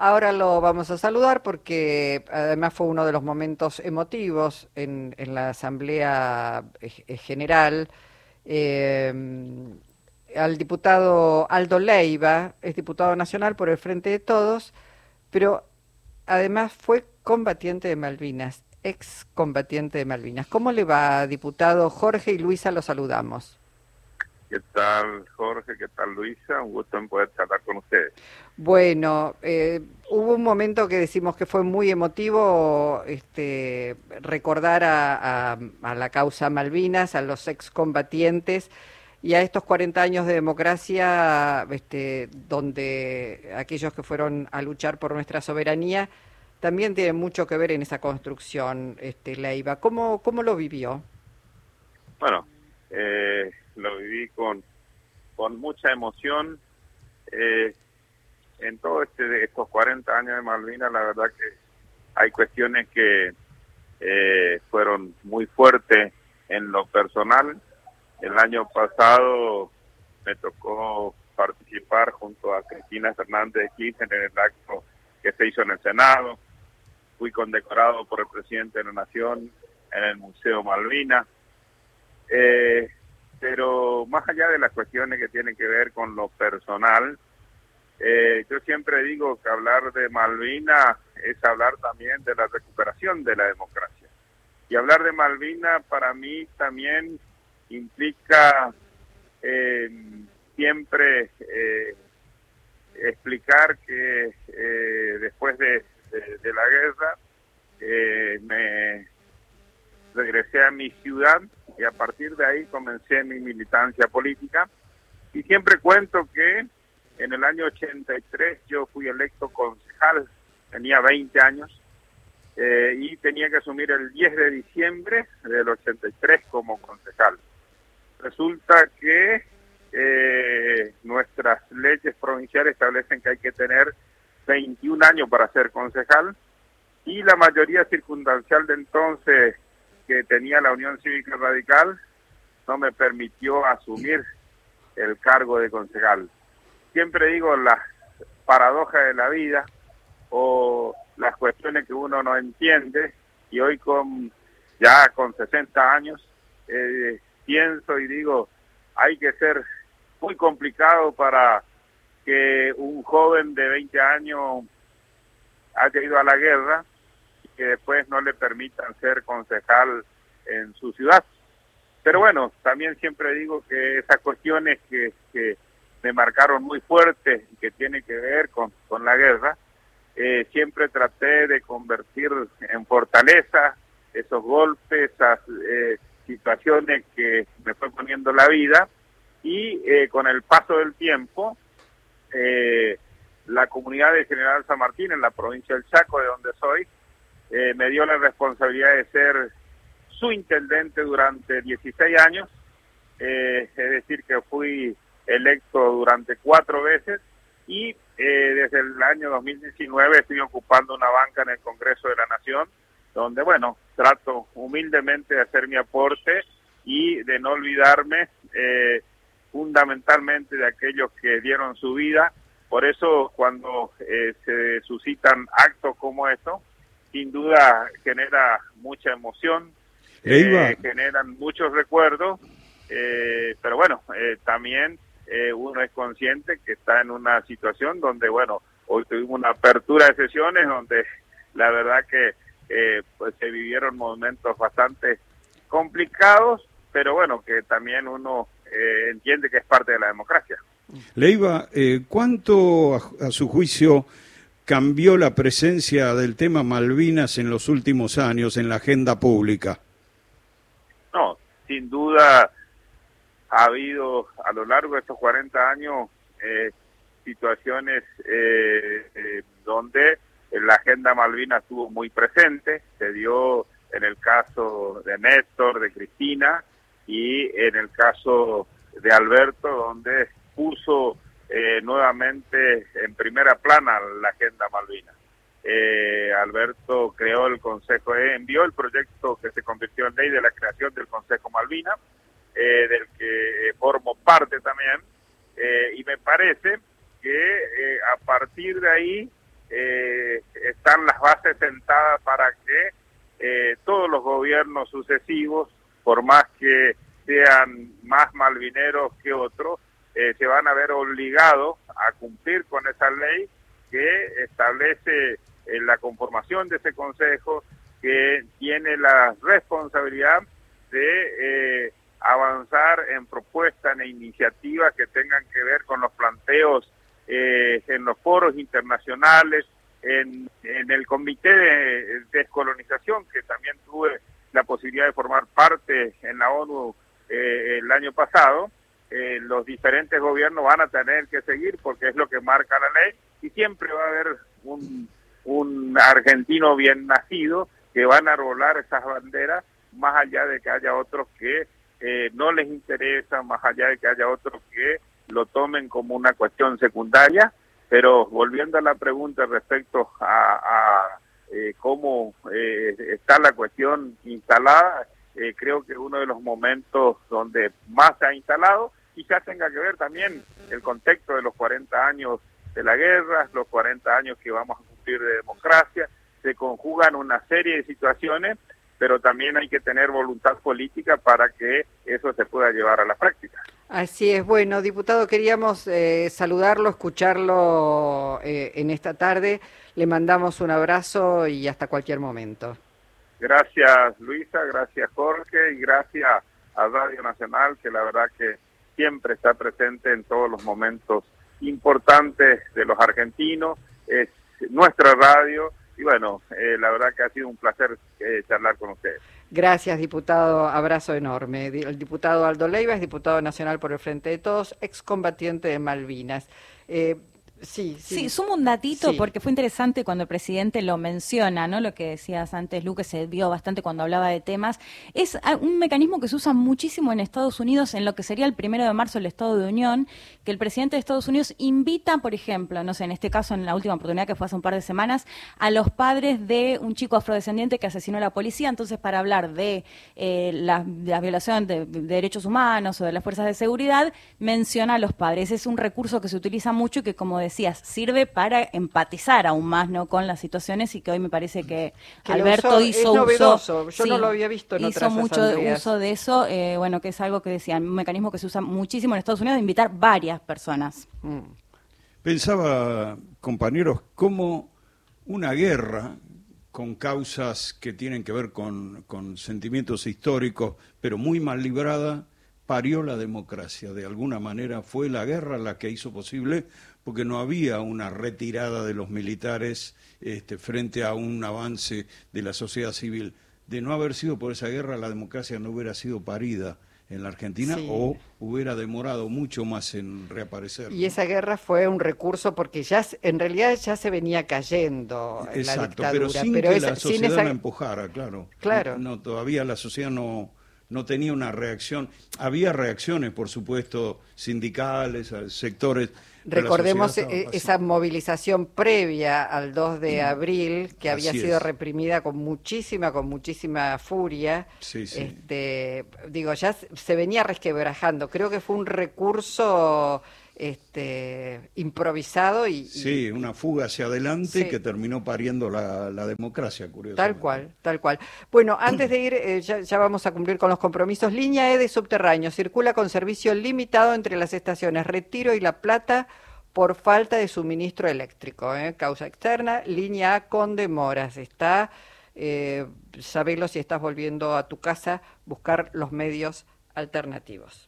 Ahora lo vamos a saludar porque además fue uno de los momentos emotivos en, la Asamblea eh, General. Eh, al diputado Aldo Leiva, es diputado nacional por el Frente de Todos, pero además fue combatiente de Malvinas, ex combatiente de Malvinas. ¿Cómo le va, diputado Jorge y Luisa? Lo saludamos. ¿Qué tal, Jorge? ¿Qué tal, Luisa? Un gusto en poder charlar con ustedes. Bueno, eh, hubo un momento que decimos que fue muy emotivo este, recordar a, la causa Malvinas, a los excombatientes y a estos 40 años de democracia, este, donde aquellos que fueron a luchar por nuestra soberanía también tienen mucho que ver en esa construcción, este, Leiva. ¿Cómo, cómo lo vivió? Bueno, eh, lo viví con, con mucha emoción. Eh, en todo este estos 40 años de Malvinas, la verdad que hay cuestiones que eh, fueron muy fuertes en lo personal. El año pasado me tocó participar junto a Cristina Fernández de Kirchner en el acto que se hizo en el Senado. Fui condecorado por el presidente de la Nación en el Museo Malvinas. Eh, pero más allá de las cuestiones que tienen que ver con lo personal, eh, yo siempre digo que hablar de Malvina es hablar también de la recuperación de la democracia. Y hablar de Malvina para mí también implica eh, siempre eh, explicar que después de, de la guerra me regresé a mi ciudad y a partir de ahí comencé mi militancia política y siempre cuento que en el año 83 yo fui electo concejal, tenía 20 años eh, y tenía que asumir el 10 de diciembre del 83 como concejal. Resulta que eh, nuestras leyes provinciales establecen que hay que tener 21 años para ser concejal y la mayoría circunstancial de entonces que tenía la Unión Cívica Radical no me permitió asumir el cargo de concejal. Siempre digo las paradojas de la vida o las cuestiones que uno no entiende y hoy con ya con 60 años eh, pienso y digo hay que ser muy complicado para que un joven de 20 años haya ido a la guerra que después no le permitan ser concejal en su ciudad. Pero bueno, también siempre digo que esas cuestiones que, me marcaron muy fuerte y que tienen que ver con, la guerra, eh, siempre traté de convertir en fortaleza esos golpes, esas eh, situaciones que me fue poniendo la vida y eh, con el paso del tiempo, la comunidad de General San Martín en la provincia del Chaco, de donde soy, eh, me dio la responsabilidad de ser su intendente durante 16 años, eh, es decir, que fui electo durante cuatro veces y eh, desde el año 2019 estoy ocupando una banca en el Congreso de la Nación, donde, bueno, trato humildemente de hacer mi aporte y de no olvidarme fundamentalmente de aquellos que dieron su vida. Por eso, cuando se suscitan actos como estos, sin duda genera mucha emoción, eh, generan muchos recuerdos, eh, pero bueno, eh, también uno es consciente que está en una situación donde, bueno, hoy tuvimos una apertura de sesiones donde la verdad que pues se vivieron momentos bastante complicados, pero bueno, que también uno entiende que es parte de la democracia. Leiva, ¿cuánto a su juicio cambió la presencia del tema Malvinas en los últimos años en la agenda pública? No, sin duda ha habido a lo largo de estos 40 años eh, situaciones eh, eh, donde la agenda Malvinas estuvo muy presente, se dio en el caso de Néstor, de Cristina y en el caso de Alberto, donde puso eh, nuevamente en primera plana la agenda Malvina. Eh, Alberto creó el Consejo, eh, envió el proyecto que se convirtió en ley de la creación del Consejo Malvina, del que formo parte también, y me parece que a partir de ahí eh, están las bases sentadas para que eh, todos los gobiernos sucesivos, por más que sean más malvineros que otros, eh, se van a ver obligados a cumplir con esa ley que establece eh, la conformación de ese consejo, que tiene la responsabilidad de eh, avanzar en propuestas e iniciativas que tengan que ver con los planteos eh, en los foros internacionales, en, en el Comité de Descolonización, que también tuve la posibilidad de formar parte en la ONU eh, el año pasado, eh, los diferentes gobiernos van a tener que seguir porque es lo que marca la ley y siempre va a haber un, un argentino bien nacido que van a rolar esas banderas más allá de que haya otros que eh, no les interesa, más allá de que haya otros que lo tomen como una cuestión secundaria, pero volviendo a la pregunta respecto a, a eh, cómo eh, está la cuestión instalada, eh, creo que uno de los momentos donde más se ha instalado quizás tenga que ver también el contexto de los 40 años de la guerra, los 40 años que vamos a cumplir de democracia, se conjugan una serie de situaciones, pero también hay que tener voluntad política para que eso se pueda llevar a la práctica. Así es, bueno, diputado, queríamos eh, saludarlo, escucharlo eh, en esta tarde. Le mandamos un abrazo y hasta cualquier momento. Gracias Luisa, gracias Jorge y gracias a Radio Nacional, que la verdad que siempre está presente en todos los momentos importantes de los argentinos. Es nuestra radio y bueno, eh, la verdad que ha sido un placer eh, charlar con ustedes. Gracias, diputado. Abrazo enorme. El diputado Aldo Leiva es diputado nacional por el Frente de Todos, excombatiente de Malvinas. Eh, Sí, sí. Sí, sumo un datito Sí. porque fue interesante cuando el presidente lo menciona, ¿no? Lo que decías antes, Lu, que se vio bastante cuando hablaba de temas. Es un mecanismo que se usa muchísimo en Estados Unidos, en lo que sería el primero de marzo el Estado de Unión, que el presidente de Estados Unidos invita, por ejemplo, no sé, en este caso, en la última oportunidad que fue hace un par de semanas, a los padres de un chico afrodescendiente que asesinó a la policía, entonces para hablar de eh, la, violación de, de derechos humanos o de las fuerzas de seguridad, menciona a los padres. Es un recurso que se utiliza mucho y que, como decías, sirve para empatizar aún más ¿no? con las situaciones y que hoy me parece que, Alberto usó- hizo es uso. novedoso. Yo no lo había visto en Hizo otras mucho asambleas. uso de eso, eh, bueno, que es algo que decían, un mecanismo que se usa muchísimo en Estados Unidos de invitar varias personas. Mm. Pensaba, compañeros, cómo una guerra con causas que tienen que ver con, con sentimientos históricos, pero muy mal librada, parió la democracia. De alguna manera fue la guerra la que hizo posible, porque no había una retirada de los militares este, frente a un avance de la sociedad civil. De no haber sido por esa guerra, la democracia no hubiera sido parida en la Argentina Sí. o hubiera demorado mucho más en reaparecer. Y esa guerra fue un recurso porque ya en realidad ya se venía cayendo en la Exacto, dictadura, pero sin que esa- la sociedad esa- la empujara, claro. Claro. No, todavía la sociedad no, no tenía una reacción. Había reacciones, por supuesto, sindicales, sectores. Recordemos estaba esa movilización previa al 2 de abril, que había Así sido es. reprimida con muchísima, con muchísima furia. Sí, sí. Este, digo, ya se venía resquebrajando. Creo que fue un recurso este, improvisado y, y- Sí, una fuga hacia adelante Sí. que terminó pariendo la, la democracia, curiosamente. Tal cual, tal cual. Bueno, antes de ir, eh, ya, ya vamos a cumplir con los compromisos. Línea E de subterráneo circula con servicio limitado entre las estaciones Retiro y La Plata por falta de suministro eléctrico. ¿eh? Causa externa, línea A con demoras. Está, eh, sabelo si estás volviendo a tu casa, buscar los medios alternativos.